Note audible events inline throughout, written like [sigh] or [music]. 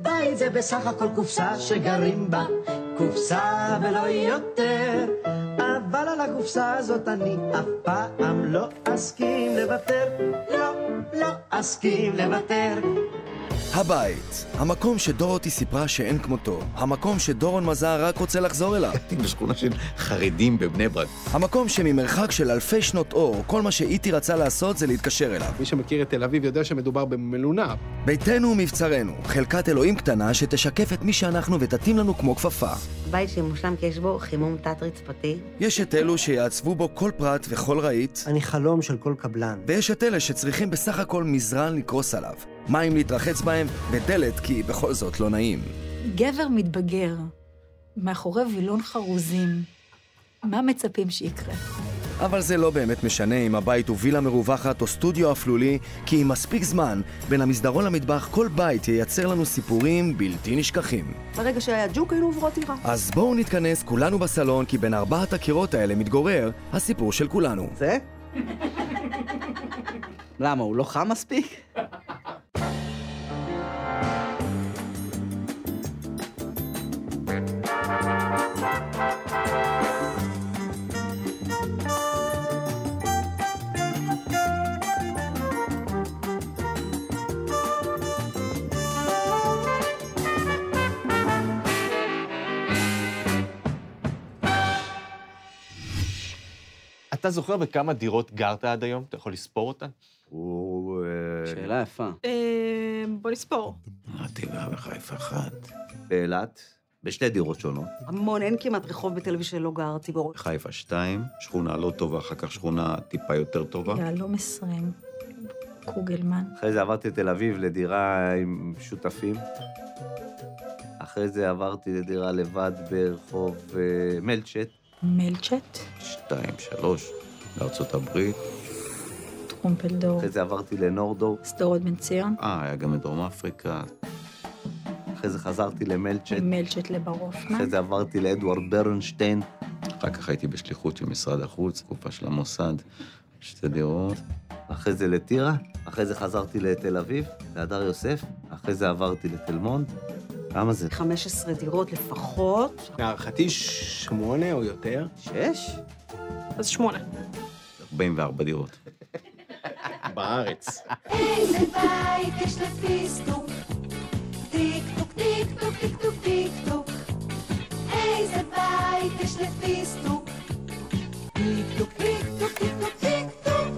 בית זה בסך הכל קופסה שגרים בה, קופסה ולא יותר. אבל על הקופסה הזאת אני אף פעם לא אסכים לוותר. לא, לא אסכים לוותר. הבית, המקום שדורותי סיפרה שאין כמותו, המקום שדורון מזר רק רוצה לחזור אליו. [laughs] בשכונה של חרדים בבני ברק. המקום שממרחק של אלפי שנות אור, כל מה שאיטי רצה לעשות זה להתקשר אליו. מי שמכיר את תל אביב יודע שמדובר במלונה. ביתנו ומבצרנו, חלקת אלוהים קטנה שתשקף את מי שאנחנו ותתאים לנו כמו כפפה. בית שלי מושלם כי יש בו חימום תת-רצפתי. יש את אלו שיעצבו בו כל פרט וכל רהיט, אני חלום של כל קבלן. ויש את אלה שצריכים בסך הכל מזרן לקרוס עליו, מים להתרחץ בהם, ודלת כי בכל זאת לא נעים. גבר מתבגר, מאחורי וילון חרוזים, מה מצפים שיקרה? אבל זה לא באמת משנה אם הבית הוא וילה מרווחת או סטודיו אפלולי, כי עם מספיק זמן, בין המסדרון למטבח כל בית ייצר לנו סיפורים בלתי נשכחים. ברגע שהיה ג'וק היינו עוברות דירה. אז בואו נתכנס כולנו בסלון, כי בין ארבעת הקירות האלה מתגורר הסיפור של כולנו. זה? למה, הוא לא חם מספיק? אתה זוכר בכמה דירות גרת עד היום? אתה יכול לספור אותן? הוא... אה, שאלה יפה. אה, בוא נספור. אמרתי לה בחיפה אחת. באילת, בשתי דירות שונות. המון, אין כמעט רחוב בתל אביב שלא גרתי בו. חיפה שתיים, שכונה לא טובה, אחר כך שכונה טיפה יותר טובה. יהלום 20, קוגלמן. אחרי זה עברתי לתל אביב לדירה עם שותפים. אחרי זה עברתי לדירה לבד ברחוב אה, מלצ'ט, מלצ'ט, שתיים, שלוש, בארצות הברית. טרומפלדור, אחרי זה עברתי לנורדו. שדרות בן ציון, אה, היה גם בדרום אפריקה. אחרי זה חזרתי למלצ'ט. מלצ'ט לברופמן. אחרי זה עברתי לאדוארד ברנשטיין. אחר כך הייתי בשליחות של משרד החוץ, תקופה של המוסד, שתי דירות. אחרי זה לטירה, אחרי זה חזרתי לתל אביב, להדר יוסף, אחרי זה עברתי לתל מונד. כמה זה? 15 דירות לפחות. להערכתי שמונה או יותר. שש? אז שמונה. 44 דירות. בארץ. איזה בית יש לפיסטוק, טיק טוק טיק טוק טיק טוק טיק טוק. איזה בית יש לפיסטוק, טיק טוק טיק טוק טיק טוק טיק טוק.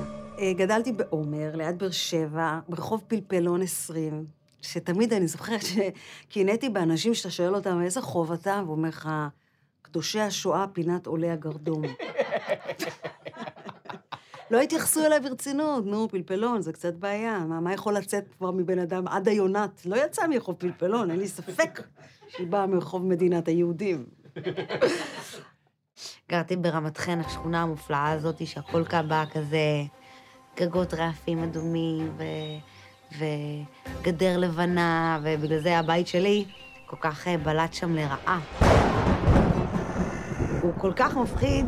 גדלתי בעומר, ליד באר שבע, ברחוב פלפלון 20, שתמיד אני זוכרת שקינאתי באנשים שאתה שואל אותם איזה חוב אתה, והוא אומר לך, קדושי השואה, פינת עולי הגרדום. לא התייחסו אליי ברצינות, נו, פלפלון, זה קצת בעיה. מה, מה יכול לצאת כבר מבן אדם עד היונת? לא יצא מרחוב פלפלון, אין לי ספק שהיא באה מרחוב מדינת היהודים. גרתי ברמת חן, השכונה המופלאה הזאת, שהכל בה כזה גגות רעפים אדומים ו... וגדר לבנה, ובגלל זה הבית שלי כל כך אה, בלט שם לרעה. הוא כל כך מפחיד,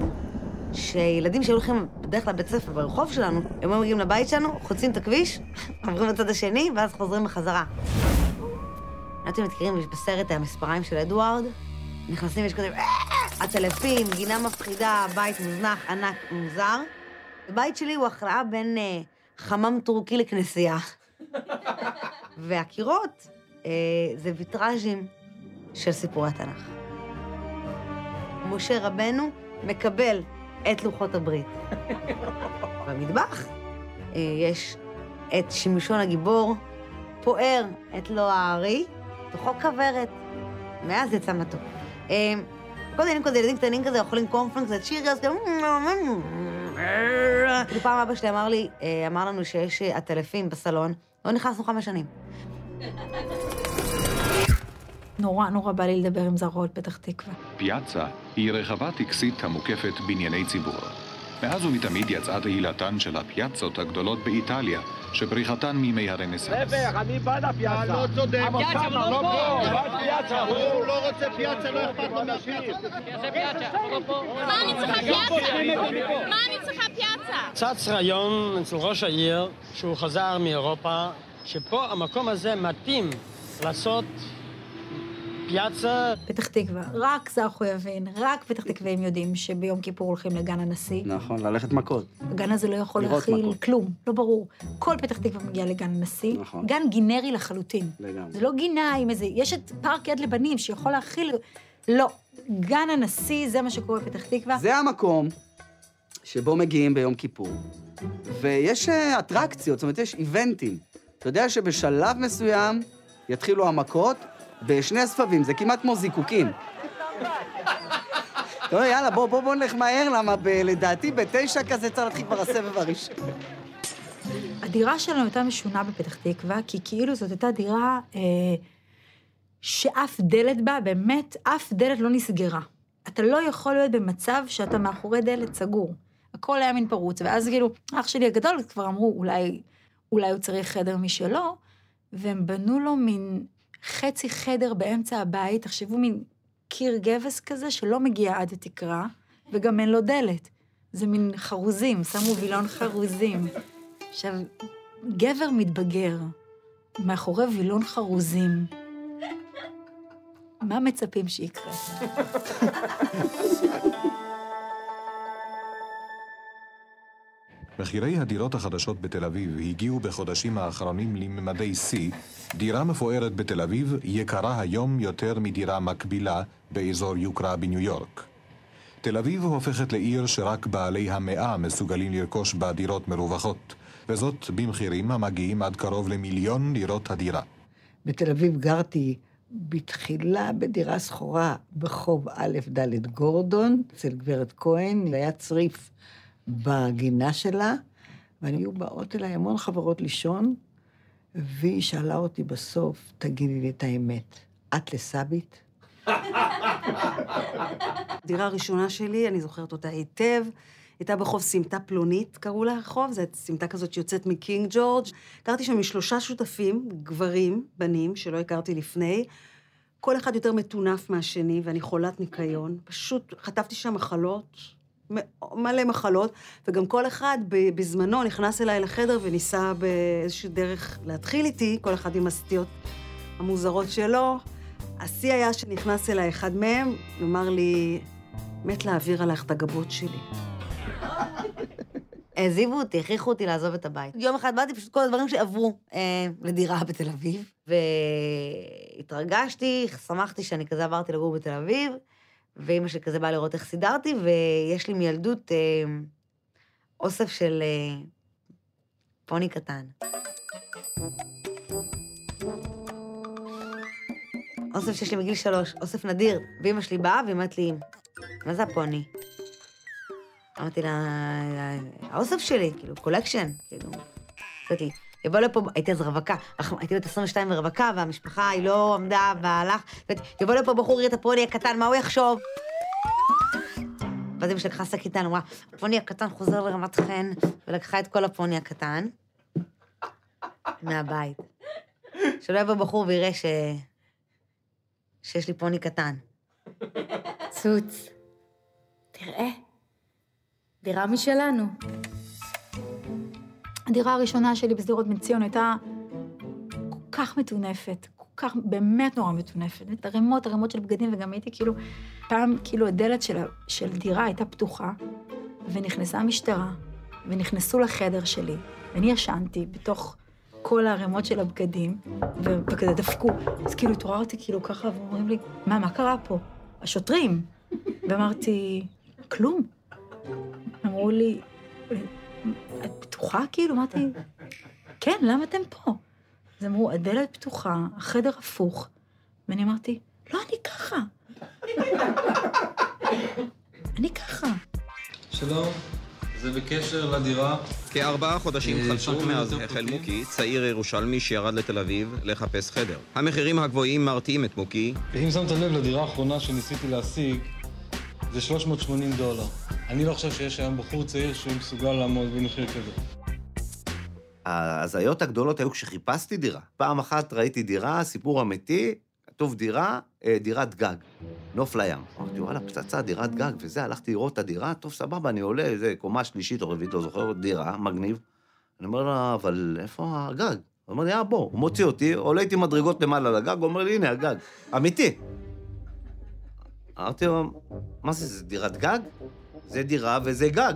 שילדים שהיו הולכים בדרך כלל לבית ספר ברחוב שלנו, הם היו מגיעים לבית שלנו, חוצים את הכביש, [laughs] עוברים לצד השני, ואז חוזרים בחזרה. לא יודעת אם מכירים, יש בסרט המספריים של אדוארד, נכנסים ויש כזה, עטלפים, גינה מפחידה, בית מוזנח, ענק, מוזר. הבית שלי הוא הכרעה בין אה, חמם טורקי לכנסייה. [laughs] והקירות אה, זה ויטראז'ים של סיפורי התנ"ך. משה רבנו מקבל את לוחות הברית. [laughs] במטבח אה, יש את שמשון הגיבור, פוער את לו הארי, תוכו כוורת. מאז יצא מתוק. אה, כל מיני כזה ילדים קטנים כזה אוכלים קורנפלנקס, זה צ'יריוס, כזה... פעם אבא שלי אמר לי, אמר לנו שיש עטלפים בסלון, לא נכנסנו חמש שנים. נורא נורא בא לי לדבר עם זרות פתח תקווה. פיאצה היא רחבה טקסית המוקפת בנייני ציבור. מאז ומתמיד יצאה תהילתן של הפיאצות הגדולות באיטליה, שבריחתן מימי הרנסאנס. אני בא לפיאצה. לא צודק. הפיאצה הוא לא פה. פיאצה, הוא לא רוצה פיאצה, לא אכפת לו מהפיאצה. מה אני צריכה פיאצה? מה אני צריכה פיאצה? צץ רעיון אצל ראש העיר, שהוא חזר מאירופה, שפה המקום הזה מתאים לעשות פיאצה. פתח תקווה, רק זרחו יבין, רק פתח תקוואים יודעים שביום כיפור הולכים לגן הנשיא. נכון, ללכת מכות. הגן הזה לא יכול להכיל מכות. כלום, לא ברור. כל פתח תקווה מגיע לגן הנשיא. נכון. גן גינרי לחלוטין. לגמרי. זה לא גינה עם איזה... יש את פארק יד לבנים שיכול להכיל... לא. גן הנשיא, זה מה שקורה בפתח תקווה. זה המקום שבו מגיעים ביום כיפור, ויש אה, אטרקציות, זאת אומרת, יש איבנטים. אתה יודע שבשלב מסוים יתחילו המכות בשני הסבבים, זה כמעט כמו זיקוקים. אתה אומר, יאללה, בוא, בוא, בוא נלך מהר, למה לדעתי בתשע כזה צריך להתחיל כבר הסבב הראשון. הדירה שלנו הייתה משונה בפתח תקווה, כי כאילו זאת הייתה דירה אה, שאף דלת בה, באמת, אף דלת לא נסגרה. אתה לא יכול להיות במצב שאתה מאחורי דלת סגור. הכל היה מין פרוץ, ואז כאילו, אח שלי הגדול כבר אמרו, אולי, אולי הוא צריך חדר משלו, והם בנו לו מין חצי חדר באמצע הבית, תחשבו מין קיר גבס כזה שלא מגיע עד התקרה, וגם אין לו דלת. זה מין חרוזים, שמו וילון חרוזים. עכשיו, גבר מתבגר, מאחורי וילון חרוזים, מה מצפים שיקרה? מחירי הדירות החדשות בתל אביב הגיעו בחודשים האחרונים לממדי שיא. דירה מפוארת בתל אביב יקרה היום יותר מדירה מקבילה באזור יוקרה בניו יורק. תל אביב הופכת לעיר שרק בעלי המאה מסוגלים לרכוש בה דירות מרווחות, וזאת במחירים המגיעים עד קרוב למיליון לירות הדירה. בתל אביב גרתי בתחילה בדירה שכורה ברחוב א' ד' גורדון, אצל גברת כהן, והיה צריף בגינה שלה, והיו באות אליי המון חברות לישון, והיא שאלה אותי בסוף, תגידי לי את האמת, את לסבית? [laughs] דירה הראשונה שלי, אני זוכרת אותה היטב, הייתה ברחוב סמטה פלונית, קראו לה רחוב, זו סמטה כזאת שיוצאת מקינג ג'ורג'. גרתי שם משלושה שותפים, גברים, בנים, שלא הכרתי לפני. כל אחד יותר מטונף מהשני, ואני חולת ניקיון. פשוט חטפתי שם מחלות, מלא מחלות, וגם כל אחד בזמנו נכנס אליי לחדר וניסה באיזושהי דרך להתחיל איתי, כל אחד עם הסטיות המוזרות שלו. השיא היה שנכנס אליי אחד מהם, ואמר לי, מת להעביר עלייך את הגבות שלי. העזיבו אותי, הכריחו אותי לעזוב את הבית. יום אחד באתי, פשוט כל הדברים שעברו אה, לדירה בתל אביב, והתרגשתי, שמחתי שאני כזה עברתי לגור בתל אביב, ואימא שלי כזה באה לראות איך סידרתי, ויש לי מילדות אה, אוסף של אה, פוני קטן. אוסף שיש לי מגיל שלוש, אוסף נדיר, ואימא שלי באה והיא אומרת לי, מה זה הפוני? אמרתי לה, האוסף שלי, כאילו, collection, כאילו. אמרת לי, יבוא לפה, הייתי אז רווקה, הייתי בת 22 ורווקה, והמשפחה היא לא עמדה והלך, יבוא לפה בחור, יראה את הפוני הקטן, מה הוא יחשוב? ואז אמא שלי לקחה איתנו, אמרה, הפוני הקטן חוזר לרמת חן, ולקחה את כל הפוני הקטן מהבית. שלא יבוא בחור ויראה ש... שיש לי פוני קטן. צוץ, תראה, דירה משלנו. הדירה הראשונה שלי בשדרות בן ציון הייתה כל כך מטונפת, כל כך, באמת נורא מטונפת. את ערימות, ערימות של בגדים, וגם הייתי כאילו, פעם, כאילו הדלת של, של דירה הייתה פתוחה, ונכנסה המשטרה, ונכנסו לחדר שלי, ואני ישנתי בתוך כל הערימות של הבגדים, ו- וכזה דפקו. אז כאילו התעוררתי כאילו ככה, ואומרים לי, מה, מה קרה פה? השוטרים. ואמרתי, כלום. אמרו לי, את פתוחה כאילו? אמרתי, כן, למה אתם פה? אז אמרו, הדלת פתוחה, החדר הפוך. ואני אמרתי, לא, אני ככה. [laughs] אני ככה. שלום, זה בקשר לדירה. כארבעה חודשים אה, חלפו מאז החל? מוקי, צעיר ירושלמי שירד לתל אביב לחפש חדר. המחירים הגבוהים מרתיעים את מוקי, אם שמת לב לדירה האחרונה שניסיתי להשיג, זה 380 דולר. אני לא חושב שיש היום בחור צעיר שהוא מסוגל לעמוד במחיר כזה. ההזיות הגדולות היו כשחיפשתי דירה. פעם אחת ראיתי דירה, סיפור אמיתי, כתוב דירה, אה, דירת גג, נוף לים. אמרתי, וואלה, פצצה, דירת גג, וזה, הלכתי לראות את הדירה, טוב, סבבה, אני עולה, איזה קומה שלישית או רביעית, לא זוכר, דירה, מגניב. אני אומר לה, אבל איפה הגג? הוא אומר לי, אה, בוא. הוא מוציא אותי, עולה איתי מדרגות למעלה לגג, הוא אומר לי, הנה, הגג. אמיתי. אמרתי לו, מה זה, זה דירת גג? זה דירה וזה גג.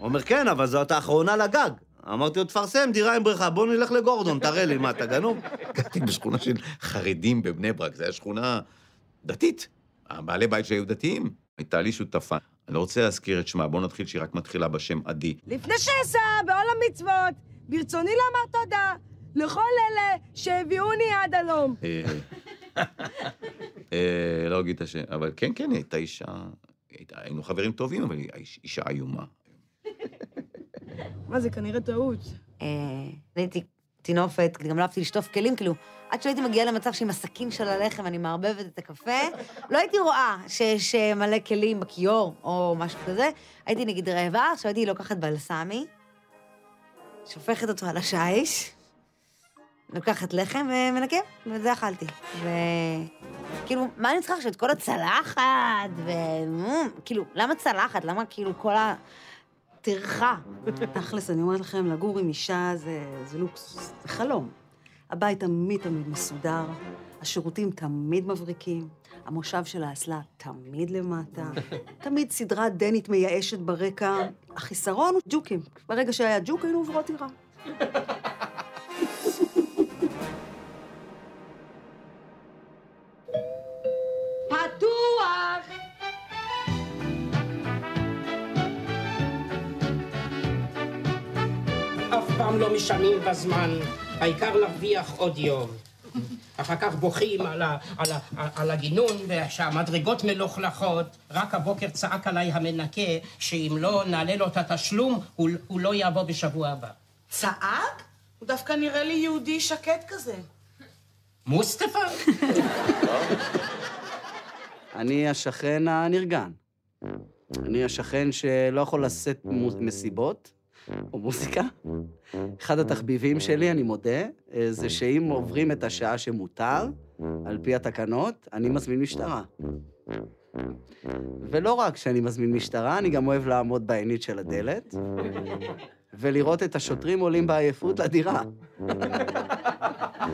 אומר, כן, אבל זאת האחרונה לגג. אמרתי לו, תפרסם דירה עם בריכה, בוא נלך לגורדון, תראה לי, מה, אתה גנוב? גרתי בשכונה של חרדים בבני ברק, זו הייתה שכונה דתית. הבעלי בית שהיו דתיים. הייתה לי שותפה, אני לא רוצה להזכיר את שמה, בואו נתחיל שהיא רק מתחילה בשם עדי. לפני שאסע בעול המצוות, ברצוני לומר תודה לכל אלה שהביאוני עד הלום. אה, אה, לא אגיד את השם, אבל כן, כן, היא הייתה אישה... היינו חברים טובים, אבל היא איש- אישה איומה. מה, זה כנראה טעות. אה, אני הייתי טינופת, גם לא אהבתי לשטוף כלים, כאילו, עד שהייתי מגיעה למצב שעם הסכין של הלחם אני מערבבת את הקפה, לא הייתי רואה שיש אה, מלא כלים בכיור או משהו כזה. הייתי נגיד רעבה, עכשיו הייתי לוקחת בלסמי, שופכת אותו על השיש, לוקחת לחם ומנקה, וזה אכלתי. וכאילו, מה אני צריכה עכשיו? את כל הצלחת, ו... כאילו, למה צלחת? למה כאילו כל הטרחה? תכלס, אני אומרת לכם, לגור עם אישה זה, זה לוקסוס, זה חלום. הבית תמיד תמיד מסודר, השירותים תמיד מבריקים, המושב של האסלה תמיד למטה, [laughs] תמיד סדרה דנית מייאשת ברקע. החיסרון הוא ג'וקים. ברגע שהיה ג'וק היינו עוברות דירה. אף פעם לא משנים בזמן, העיקר להרוויח עוד יום. אחר כך בוכים על, ה, על, ה, על הגינון ושהמדרגות מלוכלכות. רק הבוקר צעק עליי המנקה שאם לא נעלה לו את התשלום, הוא, הוא לא יבוא בשבוע הבא. צעק? הוא דווקא נראה לי יהודי שקט כזה. מוסטפא? [laughs] אני השכן הנרגן. אני השכן שלא יכול לשאת מסיבות או מוזיקה. אחד התחביבים שלי, אני מודה, אה, זה שאם עוברים את השעה שמותר, על פי התקנות, אני מזמין משטרה. ולא רק שאני מזמין משטרה, אני גם אוהב לעמוד בעינית של הדלת, ולראות את השוטרים עולים בעייפות לדירה.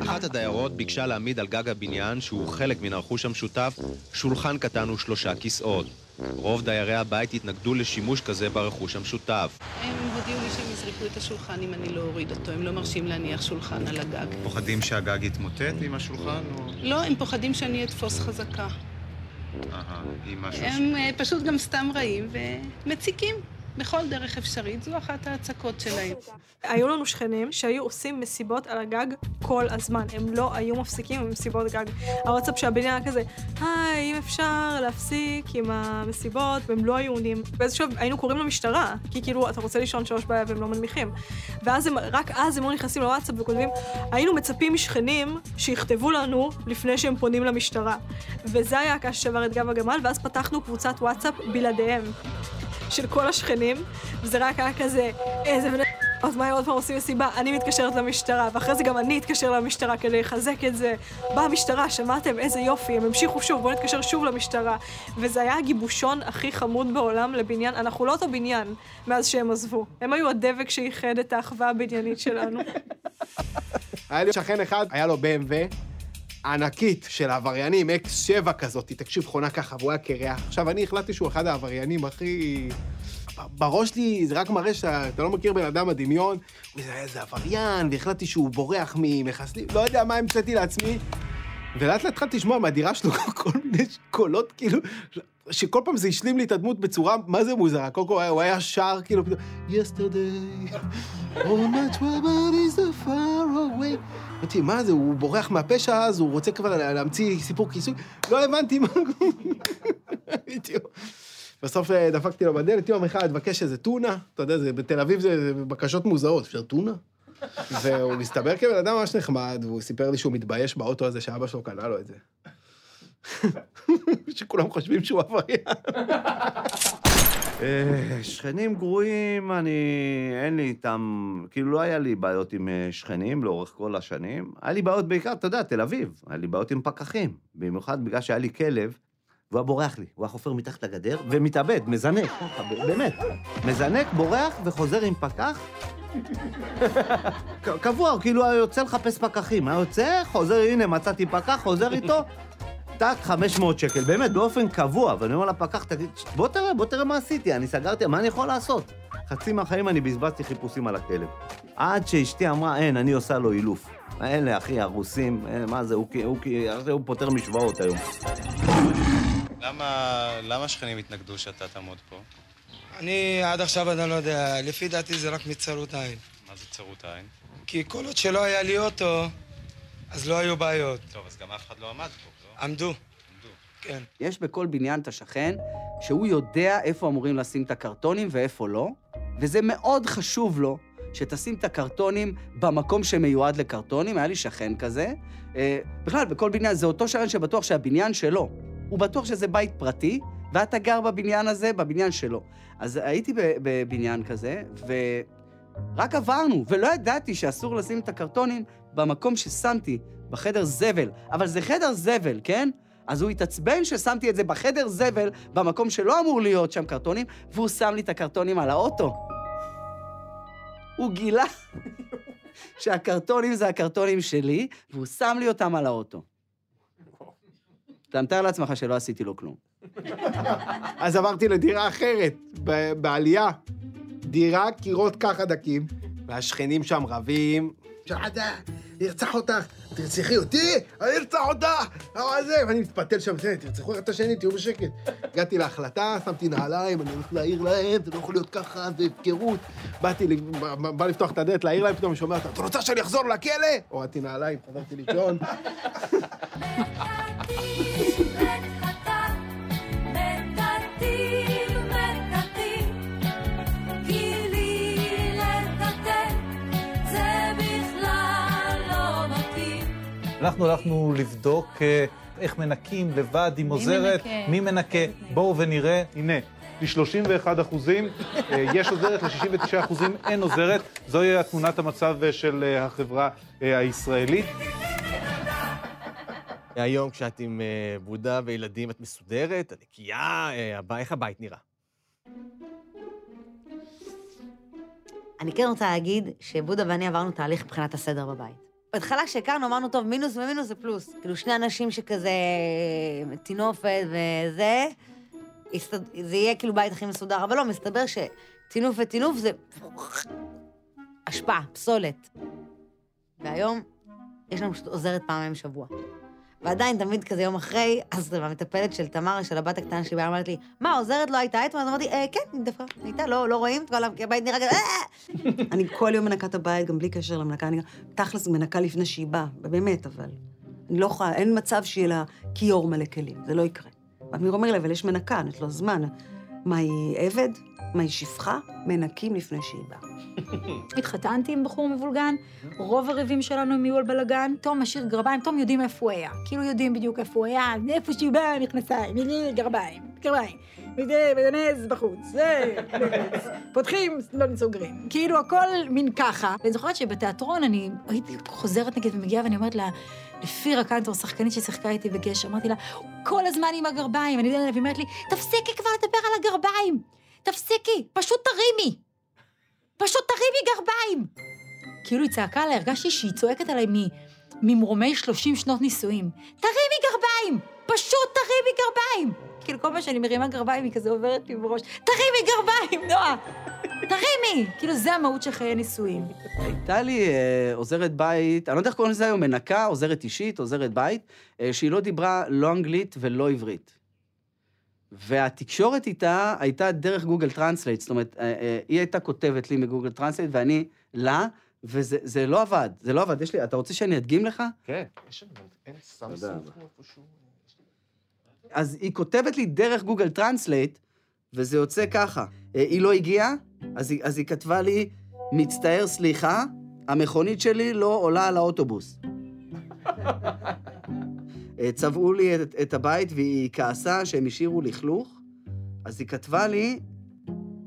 אחת הדיירות ביקשה להעמיד על גג הבניין, שהוא חלק מן הרכוש המשותף, שולחן קטן ושלושה כיסאות. רוב דיירי הבית התנגדו לשימוש כזה ברכוש המשותף. הם הודיעו לי שהם יזרקו את השולחן אם אני לא אוריד אותו, הם לא מרשים להניח שולחן על הגג. פוחדים שהגג יתמוטט עם השולחן, או... לא, הם פוחדים שאני אתפוס חזקה. אהה, עם משהו... הם אה, פשוט גם סתם רעים ומציקים בכל דרך אפשרית, זו אחת ההצקות שלהם. היו לנו שכנים שהיו עושים מסיבות על הגג כל הזמן. הם לא היו מפסיקים עם מסיבות גג. הוואטסאפ של הבניין היה כזה, היי, אם אפשר להפסיק עם המסיבות, והם לא היו עונים. באיזשהו היינו קוראים למשטרה, כי כאילו, אתה רוצה לישון שלוש בעיה והם לא מנמיכים. ואז הם, רק אז הם היו נכנסים לוואטסאפ וכותבים, היינו מצפים משכנים שיכתבו לנו לפני שהם פונים למשטרה. וזה היה הקש ששבר את גב הגמל, ואז פתחנו קבוצת וואטסאפ בלעדיהם. של כל השכנים, וזה רק היה כזה, איזה בני... אז מה אם עוד פעם עושים מסיבה? אני מתקשרת למשטרה, ואחרי זה גם אני אתקשר למשטרה כדי לחזק את זה. באה המשטרה, שמעתם? איזה יופי, הם המשיכו שוב, בואו נתקשר שוב למשטרה. וזה היה הגיבושון הכי חמוד בעולם לבניין, אנחנו לא אותו בניין מאז שהם עזבו. הם היו הדבק שאיחד את האחווה הבניינית שלנו. היה לי שכן אחד, היה לו BMW ענקית של עבריינים, X7 כזאת, תקשיב, חונה ככה, והוא היה קרח. עכשיו, אני החלטתי שהוא אחד העבריינים הכי... בראש שלי זה רק מראה שאתה אתה לא מכיר בן אדם בדמיון, וזה היה איזה עבריין, והחלטתי שהוא בורח ממחסלים, לא יודע מה המצאתי לעצמי. ולאט לאט התחלתי לשמוע מהדירה שלו [laughs] כל מיני קולות, כאילו, שכל פעם זה השלים לי את הדמות בצורה, מה זה מוזרה? קודם כל הוא היה שר, כאילו, פתאום, yesterday, all my trouble is far away. אמרתי, מה זה, הוא בורח מהפשע אז, הוא רוצה כבר לה- להמציא סיפור כיסוי? לא הבנתי מה... בסוף אה, דפקתי לו בדלת, יום אחד, תבקש איזה טונה, אתה יודע, בתל אביב זה בקשות מוזרות, אפשר טונה? והוא מסתבר כבן אדם ממש נחמד, והוא סיפר לי שהוא מתבייש באוטו הזה שאבא שלו קנה לו את זה. [laughs] שכולם חושבים שהוא עבריין. אה, שכנים גרועים, אני... אין לי איתם... כאילו, לא היה לי בעיות עם אה, שכנים לאורך כל השנים. היה לי בעיות בעיקר, אתה יודע, תל אביב. היה לי בעיות עם פקחים. במיוחד בגלל שהיה לי כלב, והוא היה בורח לי. הוא היה חופר מתחת לגדר ומתאבד, מזנק, באמת. מזנק, בורח וחוזר עם פקח. [laughs] קבוע, כאילו היה יוצא לחפש פקחים. היה יוצא, חוזר, הנה, מצאתי פקח, חוזר איתו. טאק 500 שקל, באמת, באופן קבוע. ואני אומר לפקח, תגיד, בוא תראה, בוא תראה מה עשיתי, אני סגרתי, מה אני יכול לעשות? חצי מהחיים אני בזבזתי חיפושים על הכלב. עד שאשתי אמרה, אין, אני עושה לו אילוף. אלה, אחי, הרוסים, אה, מה זה, הוא, כי- הוא, כי- הוא פותר משוואות היום. למה, למה השכנים התנגדו שאתה תעמוד פה? אני עד עכשיו אני לא יודע, לפי דעתי זה רק מצרות עין. מה זה צרות העין? כי כל עוד שלא היה לי אוטו, אז לא היו בעיות. טוב, אז גם אף אחד לא עמד פה, לא? עמדו. כן. יש בכל בניין את השכן שהוא יודע איפה אמורים לשים את הקרטונים ואיפה לא, וזה מאוד חשוב לו שתשים את הקרטונים במקום שמיועד לקרטונים. היה לי שכן כזה. אה, בכלל, בכל בניין, זה אותו שכן שבטוח שהבניין שלו. הוא בטוח שזה בית פרטי, ואתה גר בבניין הזה, בבניין שלו. אז הייתי ב- בבניין כזה, ורק עברנו, ולא ידעתי שאסור לשים את הקרטונים במקום ששמתי, בחדר זבל. אבל זה חדר זבל, כן? אז הוא התעצבן ששמתי את זה בחדר זבל, במקום שלא אמור להיות שם קרטונים, והוא שם לי את הקרטונים על האוטו. הוא גילה [laughs] שהקרטונים זה הקרטונים שלי, והוא שם לי אותם על האוטו. אתה מתאר לעצמך שלא עשיתי לו כלום. [laughs] אז עברתי לדירה אחרת, בעלייה. דירה, קירות ככה דקים, והשכנים שם רבים. שחדה, ירצח אותך, תרצחי אותי, אני ארצח אותך, למה זה? ואני מתפתל שם, "זה, תרצחו אחד את השני, תהיו בשקט. הגעתי להחלטה, שמתי נעליים, אני הולך להעיר להם, זה לא יכול להיות ככה, זה הפקרות. באתי, בא- לפתוח את הדלת, להעיר להם, פתאום אני שומע אותה, את רוצה שאני אחזור לכלא? הורדתי נעליים, חזרתי לישון. [laughs] [laughs] אנחנו הלכנו לבדוק אה, איך מנקים לבד עם עוזרת. מי מנקה? בואו ונראה. הנה, ל-31 אחוזים אה, יש עוזרת, ל-69 אחוזים אין עוזרת. זוהי תמונת המצב אה, של החברה הישראלית. היום כשאת עם בודה וילדים, את מסודרת, את נקייה, איך הבית נראה? אני כן רוצה להגיד שבודה ואני עברנו תהליך מבחינת הסדר בבית. בהתחלה כשהכרנו אמרנו, טוב, מינוס ומינוס זה פלוס. כאילו, שני אנשים שכזה טינופת וזה, זה יהיה כאילו בית הכי מסודר, אבל לא, מסתבר שטינוף וטינוף זה אשפה, פסולת. והיום יש לנו פשוט עוזרת פעמיים בשבוע. ועדיין, תמיד כזה יום אחרי, אז המטפלת של תמר, של הבת הקטנה שלי, אמרת לי, מה, עוזרת לא הייתה אתמול? אז אמרתי, אה, כן, דווקא הייתה, לא, לא רואים? כל הבית נראה כזה, אה! אני כל יום מנקה את הבית, גם בלי קשר למנקה, אני תכלס מנקה לפני שהיא באה, באמת, אבל אני לא יכולה, אין מצב שיהיה לה כיור מלא כלים, זה לא יקרה. אמיר אומר לי, אבל יש מנקה, יש לו זמן. מה, היא עבד? מה, היא שפחה? מנקים לפני שהיא באה. [laughs] התחתנתי עם בחור מבולגן, רוב הריבים שלנו הם יהיו על בלאגן, תום משאיר גרביים, תום יודעים איפה הוא היה. כאילו יודעים בדיוק איפה הוא היה, איפה שהוא בא, מכנסיים, הנה, גרביים, גרביים. וזה, ודנז בחוץ, זה. פותחים, לא סוגרים. כאילו, הכל מין ככה. ואני זוכרת שבתיאטרון אני הייתי חוזרת נגיד ומגיעה ואני אומרת לה, לפירה קנטור, שחקנית ששיחקה איתי בגשר, אמרתי לה, כל הזמן עם הגרביים. אני יודעת, והיא אומרת לי, תפסיקי כבר לדבר על הגרביים. תפסיקי, פשוט תרימי. פשוט תרימי גרביים! כאילו היא צעקה עליי, הרגשתי שהיא צועקת עליי ממרומי 30 שנות נישואים. תרימי גרביים! פשוט תרימי גרביים! כאילו כל פעם שאני מרימה גרביים היא כזה עוברת לי בראש, תרימי גרביים, נועה! תרימי! כאילו זה המהות של חיי נישואים. הייתה לי אה, עוזרת בית, אני לא יודע איך קוראים לזה היום, מנקה, עוזרת אישית, עוזרת בית, אה, שהיא לא דיברה לא אנגלית ולא עברית. והתקשורת איתה הייתה דרך Google Translate, זאת אומרת, אה, אה, היא הייתה כותבת לי מ Google Translate ואני לה, וזה זה לא עבד, זה לא עבד. יש לי, אתה רוצה שאני אדגים לך? כן, יש לנו, אין סמסונג פה איפשהו. אז היא כותבת לי דרך Google Translate, וזה יוצא ככה. אה, היא לא הגיעה, אז אז היא כתבה לי, מצטער, סליחה, המכונית שלי לא עולה על האוטובוס. אה, צבעו לי את, את הבית והיא כעסה שהם השאירו לכלוך, אז היא כתבה לי,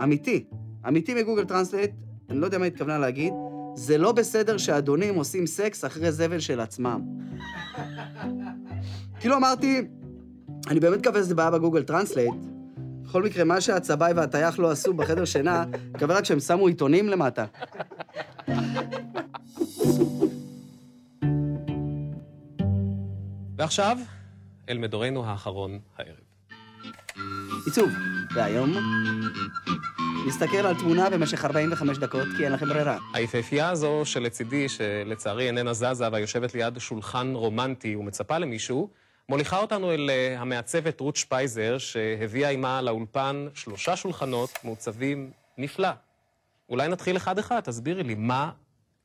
אמיתי, אמיתי מ Google Translate, אני לא יודע מה היא התכוונה להגיד, זה לא בסדר שאדונים עושים סקס אחרי זבל של עצמם. כאילו אמרתי, אני באמת מקווה שזה בעיה ב Google Translate. בכל מקרה, מה שהצבעי והטייח לא עשו בחדר שינה, מקווה רק שהם שמו עיתונים למטה. ועכשיו, אל מדורנו האחרון הערב. עיצוב. והיום נסתכל על תמונה במשך 45 דקות, כי אין לכם ברירה. היפהפייה הזו שלצידי, שלצערי איננה זזה והיושבת ליד שולחן רומנטי ומצפה למישהו, מוליכה אותנו אל אה, המעצבת רות שפייזר, שהביאה עימה לאולפן שלושה שולחנות מעוצבים נפלא. אולי נתחיל אחד-אחד, תסבירי לי, מה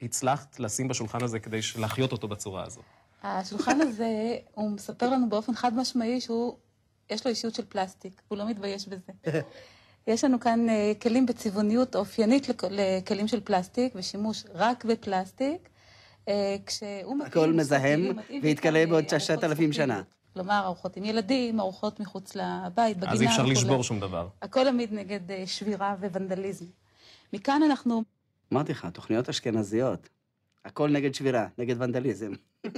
הצלחת לשים בשולחן הזה כדי להחיות אותו בצורה הזו? השולחן הזה, הוא מספר לנו באופן חד משמעי שהוא, יש לו אישיות של פלסטיק, הוא לא מתבייש בזה. [laughs] יש לנו כאן אה, כלים בצבעוניות אופיינית לכ- לכלים של פלסטיק, ושימוש רק בפלסטיק, כשהוא מתאים... הכל מזהם בעיקר בעוד לארוחות 6,000 שנה. כלומר, ארוחות עם ילדים, ארוחות מחוץ לבית, בגינה. אז אי אפשר. לשבור שום דבר. הכל עמיד נגד אה, שבירה וונדליזם. מכאן אנחנו אמרתי לך, תוכניות אשכנזיות. הכל נגד שבירה, נגד ונדליזם. [laughs]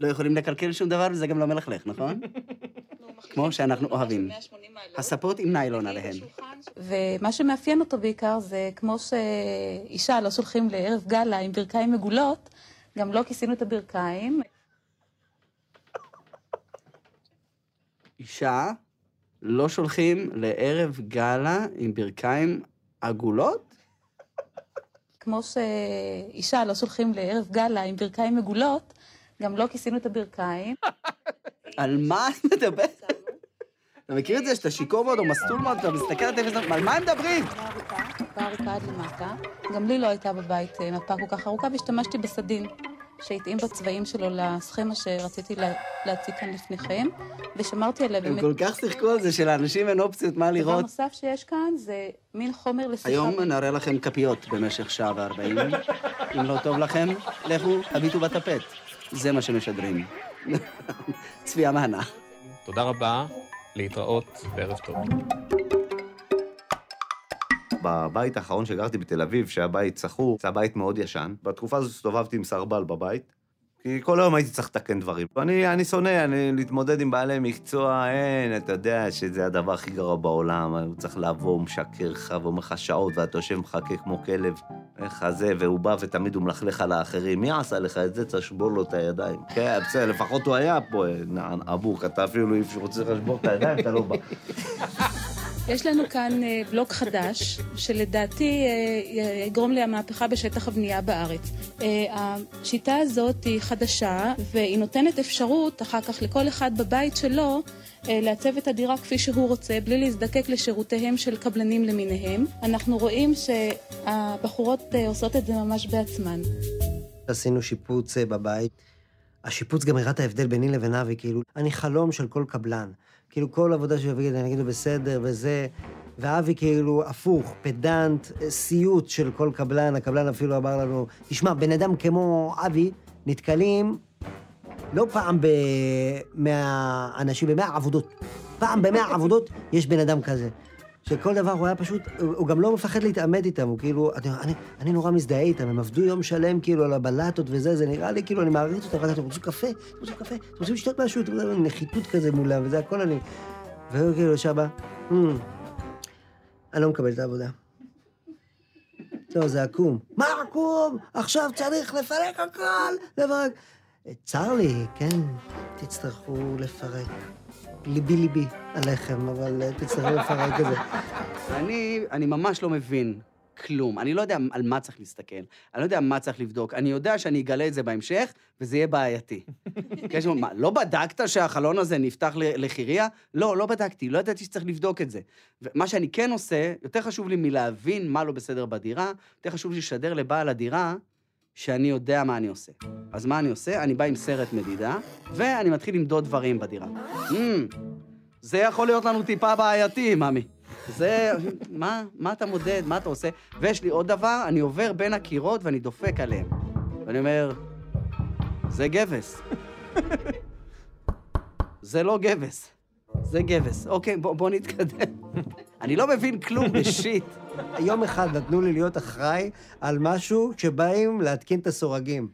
לא יכולים לקלקל שום דבר וזה גם לא מלכלך, נכון? [laughs] כמו שאנחנו אוהבים. הספות עם ניילון עליהן. ומה שמאפיין אותו בעיקר זה כמו שאישה לא שולחים לערב גאלה עם ברכיים מגולות, גם לא כיסינו את הברכיים. אישה לא שולחים לערב גאלה עם ברכיים עגולות? כמו שאישה לא שולחים לערב גאלה עם ברכיים מגולות, גם לא כיסינו את הברכיים. על מה את מדברת? אתה מכיר את זה שאתה שיכור מאוד או מסטול מאוד, אתה מסתכל על הטלוויזיה, על מה הם מדברים? מפה ארוכה עד למטה. גם לי לא הייתה בבית אה, מפה כל כך ארוכה, והשתמשתי בסדין, שהתאים בצבעים שלו לסכמה שרציתי לה- להציג כאן לפניכם, ושמרתי עליה הם באמת... כל כך שיחקו על זה שלאנשים אין אופציות מה דבר לראות. נוסף שיש כאן זה מין חומר לשיחה. היום נראה לכם כפיות במשך שעה וארבעים. אם לא טוב לכם, לכו, הביטו בטפט. זה מה שמשדרים. צפייה מהנה. תודה רבה, להתראות וערב טוב. בבית האחרון שגרתי בתל אביב, שהיה בית שכור, זה היה בית מאוד ישן. בתקופה הזאת הסתובבתי עם סרבל בבית, כי כל היום הייתי צריך לתקן דברים. אני, אני שונא, אני להתמודד עם בעלי מקצוע, אין, אתה יודע שזה הדבר הכי גרוע בעולם, הוא צריך לבוא, הוא משקר לך, ואומר לך שעות, ואתה יושב מחכה כמו כלב, איך זה, והוא בא ותמיד הוא מלכלך על האחרים. מי עשה לך את זה? תשבור לו את הידיים. כן, בסדר, לפחות הוא היה פה, אה, נען אבוק, אתה אפילו, אם רוצה לשבור את הידיים, אתה לא בא. יש לנו כאן אה, בלוק חדש, שלדעתי אה, יגרום למהפכה בשטח הבנייה בארץ. אה, השיטה הזאת היא חדשה, והיא נותנת אפשרות אחר כך לכל אחד בבית שלו לעצב את הדירה כפי שהוא רוצה, בלי להזדקק לשירותיהם של קבלנים למיניהם. אנחנו רואים שהבחורות עושות את זה ממש בעצמן. עשינו שיפוץ בבית. השיפוץ גם הראה את ההבדל ביני לבין אבי, כאילו, אני חלום של כל קבלן. כאילו, כל עבודה שהוא יגיד, אני אגיד לו בסדר וזה, ואבי כאילו הפוך, פדנט, סיוט של כל קבלן. הקבלן אפילו אמר לנו, תשמע, בן אדם כמו אבי, נתקלים לא פעם במאה אנשים, במאה עבודות. פעם במאה עבודות יש בן אדם כזה. שכל דבר הוא היה פשוט, הוא, גם לא מפחד להתעמת איתם, הוא כאילו, אני, אני, אני נורא מזדהה איתם, הם עבדו יום שלם כאילו על הבלטות וזה, זה נראה לי כאילו, אני מעריץ אותם, ואתם רוצים קפה? אתם רוצים קפה? אתם רוצים לשתות משהו? אתם יודעים, נחיתות כזה מולם, וזה הכל אני... והוא כאילו שבה, "Hmm, אני לא מקבל את העבודה. לא, זה עקום. מה עקום? עכשיו צריך לפרק הכל, לפרק. צר לי, כן, תצטרכו לפרק. ליבי ליבי עליכם, אבל אה, תצטרכו לפרק את זה. אני, אני ממש לא מבין כלום. אני לא יודע על מה צריך להסתכל, אני לא יודע מה צריך לבדוק. אני יודע שאני אגלה את זה בהמשך, וזה יהיה בעייתי. יש מה, לא בדקת שהחלון הזה נפתח לחירייה? לא, לא בדקתי, לא ידעתי שצריך לבדוק את זה. ומה שאני כן עושה, יותר חשוב לי מלהבין מה לא בסדר בדירה, יותר חשוב לי לשדר לבעל הדירה שאני יודע מה אני עושה. אז מה אני עושה? אני בא עם סרט מדידה, ואני מתחיל למדוד דברים בדירה. Mm, זה יכול להיות לנו טיפה בעייתי, ממי. זה, מה, מה אתה מודד, מה אתה עושה? ויש לי עוד דבר, אני עובר בין הקירות ואני דופק עליהם. ואני אומר, זה גבס. [laughs] זה לא גבס, זה גבס. אוקיי, בוא, בוא נתקדם. [laughs] אני לא מבין כלום [laughs] בשיט. יום אחד נתנו לי להיות אחראי על משהו שבאים להתקין את הסורגים.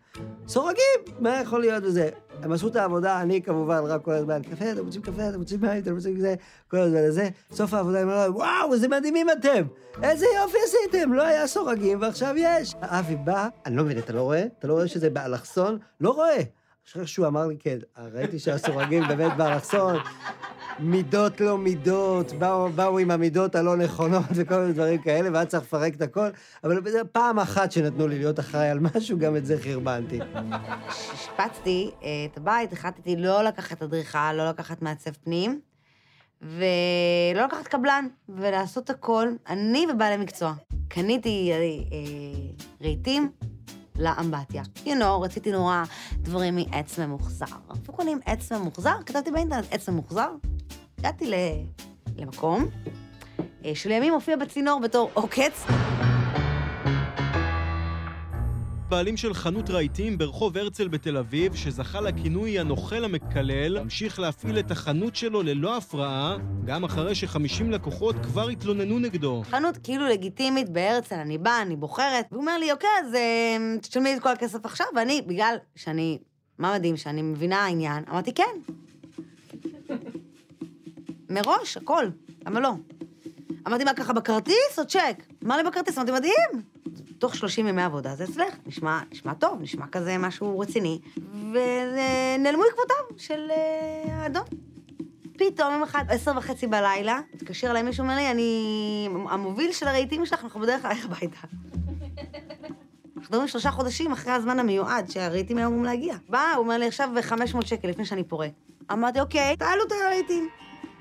סורגים! מה יכול להיות בזה? הם עשו את העבודה, אני כמובן רק כל הזמן, קפה, אתם רוצים קפה, אתם רוצים מים, אתם רוצים זה, כל הזמן הזה. סוף העבודה הם אמרו, וואו, איזה מדהימים אתם! איזה יופי עשיתם! לא היה סורגים ועכשיו יש. אבי בא, אני לא מבין, אתה לא רואה? אתה לא רואה שזה באלכסון? לא רואה. אחרי שהוא אמר לי, כן, ראיתי שהסורגים באמת באלכסון, מידות לא מידות, באו, עם המידות הלא נכונות וכל מיני דברים כאלה, והיה צריך לפרק את הכל, אבל פעם אחת שנתנו לי להיות אחראי על משהו, גם את זה חרבנתי. כששיפצתי אה, את הבית, החלטתי לא לקחת אדריכל, לא לקחת מעצב פנים, ולא לקחת קבלן, ולעשות הכל, אני ובעלי מקצוע. קניתי אה, אה, רהיטים לאמבטיה. You know, רציתי נורא דברים מעץ ממוחזר. איפה קונים עץ ממוחזר? כתבתי באינטרנט עץ ממוחזר. הגעתי ל... למקום, אה, שלימים הופיע בצינור בתור עוקץ. בעלים של חנות רהיטים ברחוב הרצל בתל אביב, שזכה לכינוי הנוכל המקלל, המשיך להפעיל את החנות שלו ללא הפרעה, גם אחרי ש-50 לקוחות כבר התלוננו נגדו. חנות כאילו לגיטימית בהרצל, אני באה, אני בוחרת, והוא אומר לי, אוקיי, אז אה, תשלמי את כל הכסף עכשיו, ואני, בגלל שאני, מה מדהים, שאני מבינה העניין, אמרתי, כן. מראש, הכל, למה לא? אמרתי, מה ככה, בכרטיס או צ'ק? אמר לי בכרטיס, אמרתי, מדהים. תוך 30 ימי עבודה זה אצלך, נשמע, נשמע טוב, נשמע כזה משהו רציני. ונעלמו עקבותיו של אה, האדון. פתאום יום אחד, עשר וחצי בלילה, התקשר אליי מישהו, אומר לי, אני המוביל של הרהיטים שלך, אנחנו בדרך אלייך הביתה. אנחנו מדברים שלושה חודשים אחרי הזמן המיועד שהרהיטים היו אמורים להגיע. בא, הוא אומר לי, עכשיו 500 שקל לפני שאני פורק. אמרתי, אוקיי, תעלו את הרהיטים.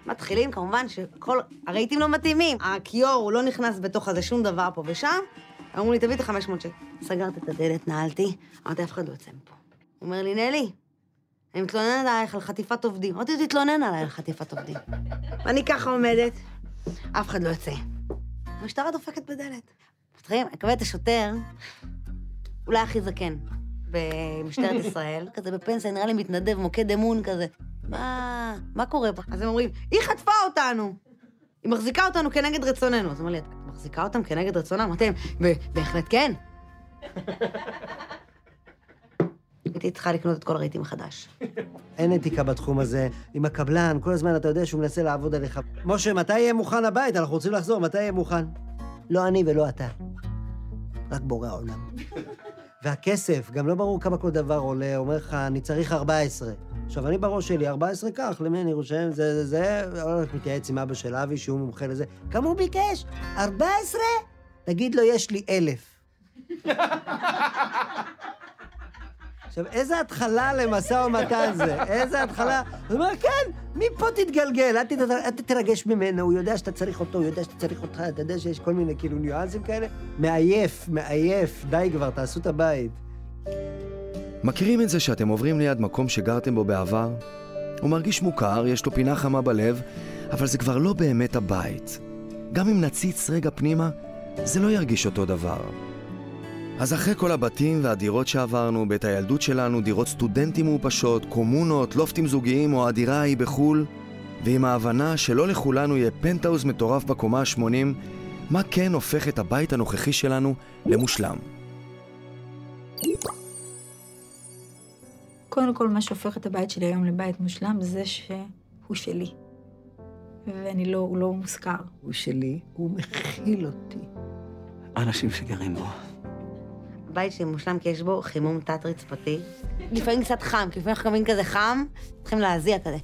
מתחילים, כמובן שכל הרהיטים לא מתאימים. הכיור, הוא לא נכנס בתוך הזה שום דבר פה ושם. אמרו לי, תביא את ה-500 שקל. סגרתי את הדלת, נעלתי, אמרתי, אף אחד לא יוצא מפה. הוא אומר לי, נלי, אני מתלוננת עלייך על חטיפת עובדים. אמרתי, תתלונן עליי על חטיפת עובדים. ואני ככה עומדת, אף אחד לא יוצא. המשטרה דופקת בדלת. מתחילים, מקבל את השוטר, אולי הכי זקן במשטרת [laughs] ישראל, כזה בפנסיה, נראה לי מתנדב, מוקד אמון כזה. מה, מה קורה פה? אז הם אומרים, היא חטפה אותנו! היא מחזיקה אותנו כנגד רצוננו. אז הוא אומר לי, מחזיקה אותם כנגד רצונם? אמרתי להם, בהחלט כן. [laughs] הייתי צריכה לקנות את כל הרהיטים מחדש. אין אתיקה בתחום הזה. עם הקבלן, כל הזמן אתה יודע שהוא מנסה לעבוד עליך. משה, מתי יהיה מוכן הבית? אנחנו רוצים לחזור, מתי יהיה מוכן? לא אני ולא אתה. רק בורא העולם. [laughs] והכסף, גם לא ברור כמה כל דבר עולה, אומר לך, אני צריך 14. עכשיו, אני בראש שלי, 14 כך, למי אני רושם, זה, זה, זה, הולך מתייעץ עם אבא של אבי, שהוא מומחה לזה. כמה הוא ביקש? 14? תגיד לו, יש לי אלף. עכשיו, איזה התחלה למשא ומתן זה? איזה התחלה? הוא אומר, כן, מפה תתגלגל, אל, תתר... אל תתרגש ממנו, הוא יודע שאתה צריך אותו, הוא יודע שאתה צריך אותך, אתה יודע שיש כל מיני כאילו ניואנסים כאלה. מעייף, מעייף, די כבר, תעשו את הבית. מכירים את זה שאתם עוברים ליד מקום שגרתם בו בעבר? הוא מרגיש מוכר, יש לו פינה חמה בלב, אבל זה כבר לא באמת הבית. גם אם נציץ רגע פנימה, זה לא ירגיש אותו דבר. אז אחרי כל הבתים והדירות שעברנו, בית הילדות שלנו, דירות סטודנטים מעופשות, קומונות, לופטים זוגיים או הדירה ההיא בחו"ל, ועם ההבנה שלא לכולנו יהיה פנטהאוז מטורף בקומה ה-80, מה כן הופך את הבית הנוכחי שלנו למושלם? קודם כל, מה שהופך את הבית שלי היום לבית מושלם זה שהוא שלי. ואני לא, הוא לא מוזכר. הוא שלי, הוא מכיל אותי. האנשים שגרים בו. הבית שלי מושלם כי יש בו חימום תת-רצפתי. [laughs] לפעמים קצת חם, כי לפעמים אנחנו קמים כזה חם, צריכים להזיע כזה.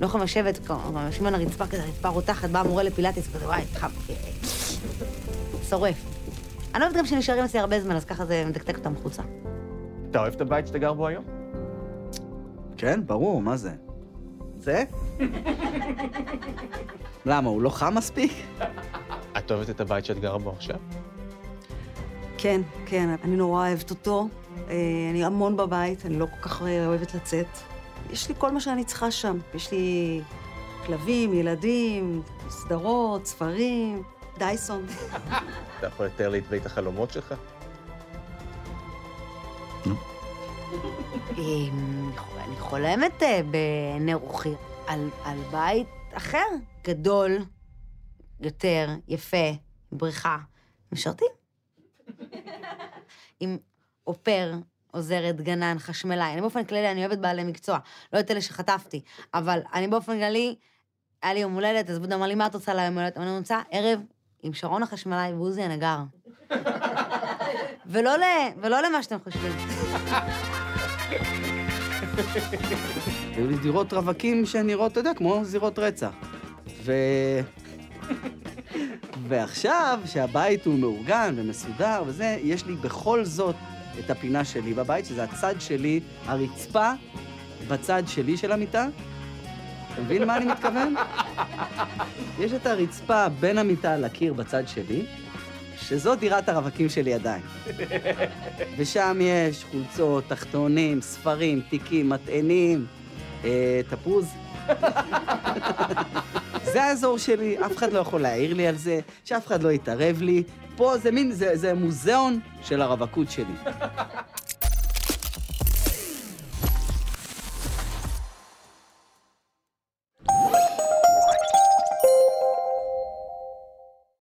לא יכולים לשבת, יושבים על הרצפה כזה, הרצפה רותחת, בא מורה לפילאטיס כזה, וואי, חם, שורף. אני לא אוהבת גם שנשארים אצלי הרבה זמן, אז ככה זה מדקדק אותם החוצה. אתה אוהב את הבית שאתה גר בו היום? כן, ברור, מה זה? זה? למה, הוא לא חם מספיק? את אוהבת את הבית שאת גרה בו עכשיו? כן, כן, אני נורא אוהבת אותו. אה, אני המון בבית, אני לא כל כך אוהבת לצאת. יש לי כל מה שאני צריכה שם. יש לי כלבים, ילדים, סדרות, ספרים, דייסון. אתה יכול לתאר לי את בית החלומות שלך? אני חולמת אה, בעיני רוחי על, על בית אחר, גדול, יותר, יפה, בריכה, משרתים. עם אופר, עוזרת, גנן, חשמלאי. אני באופן כללי, אני אוהבת בעלי מקצוע, לא את אלה שחטפתי, אבל אני באופן כללי, היה לי יום הולדת, אז בודה אמר לי, מה את רוצה ליום הולדת? אני רוצה ערב עם שרון החשמלאי ועוזי הנגר. ולא, ל... ולא למה שאתם חושבים. [laughs] היו לי דירות רווקים שנראות, אתה יודע, כמו זירות רצח. ו... [laughs] ועכשיו, שהבית הוא מאורגן ומסודר וזה, יש לי בכל זאת את הפינה שלי בבית, שזה הצד שלי, הרצפה בצד שלי של המיטה. אתה מבין מה אני מתכוון? [laughs] יש את הרצפה בין המיטה לקיר בצד שלי, שזו דירת הרווקים שלי עדיין. [laughs] ושם יש חולצות, תחתונים, ספרים, תיקים, מטענים, אה, תפוז. [laughs] זה האזור שלי, אף אחד לא יכול להעיר לי על זה, שאף אחד לא יתערב לי. פה זה מין, זה, זה מוזיאון של הרווקות שלי. [laughs]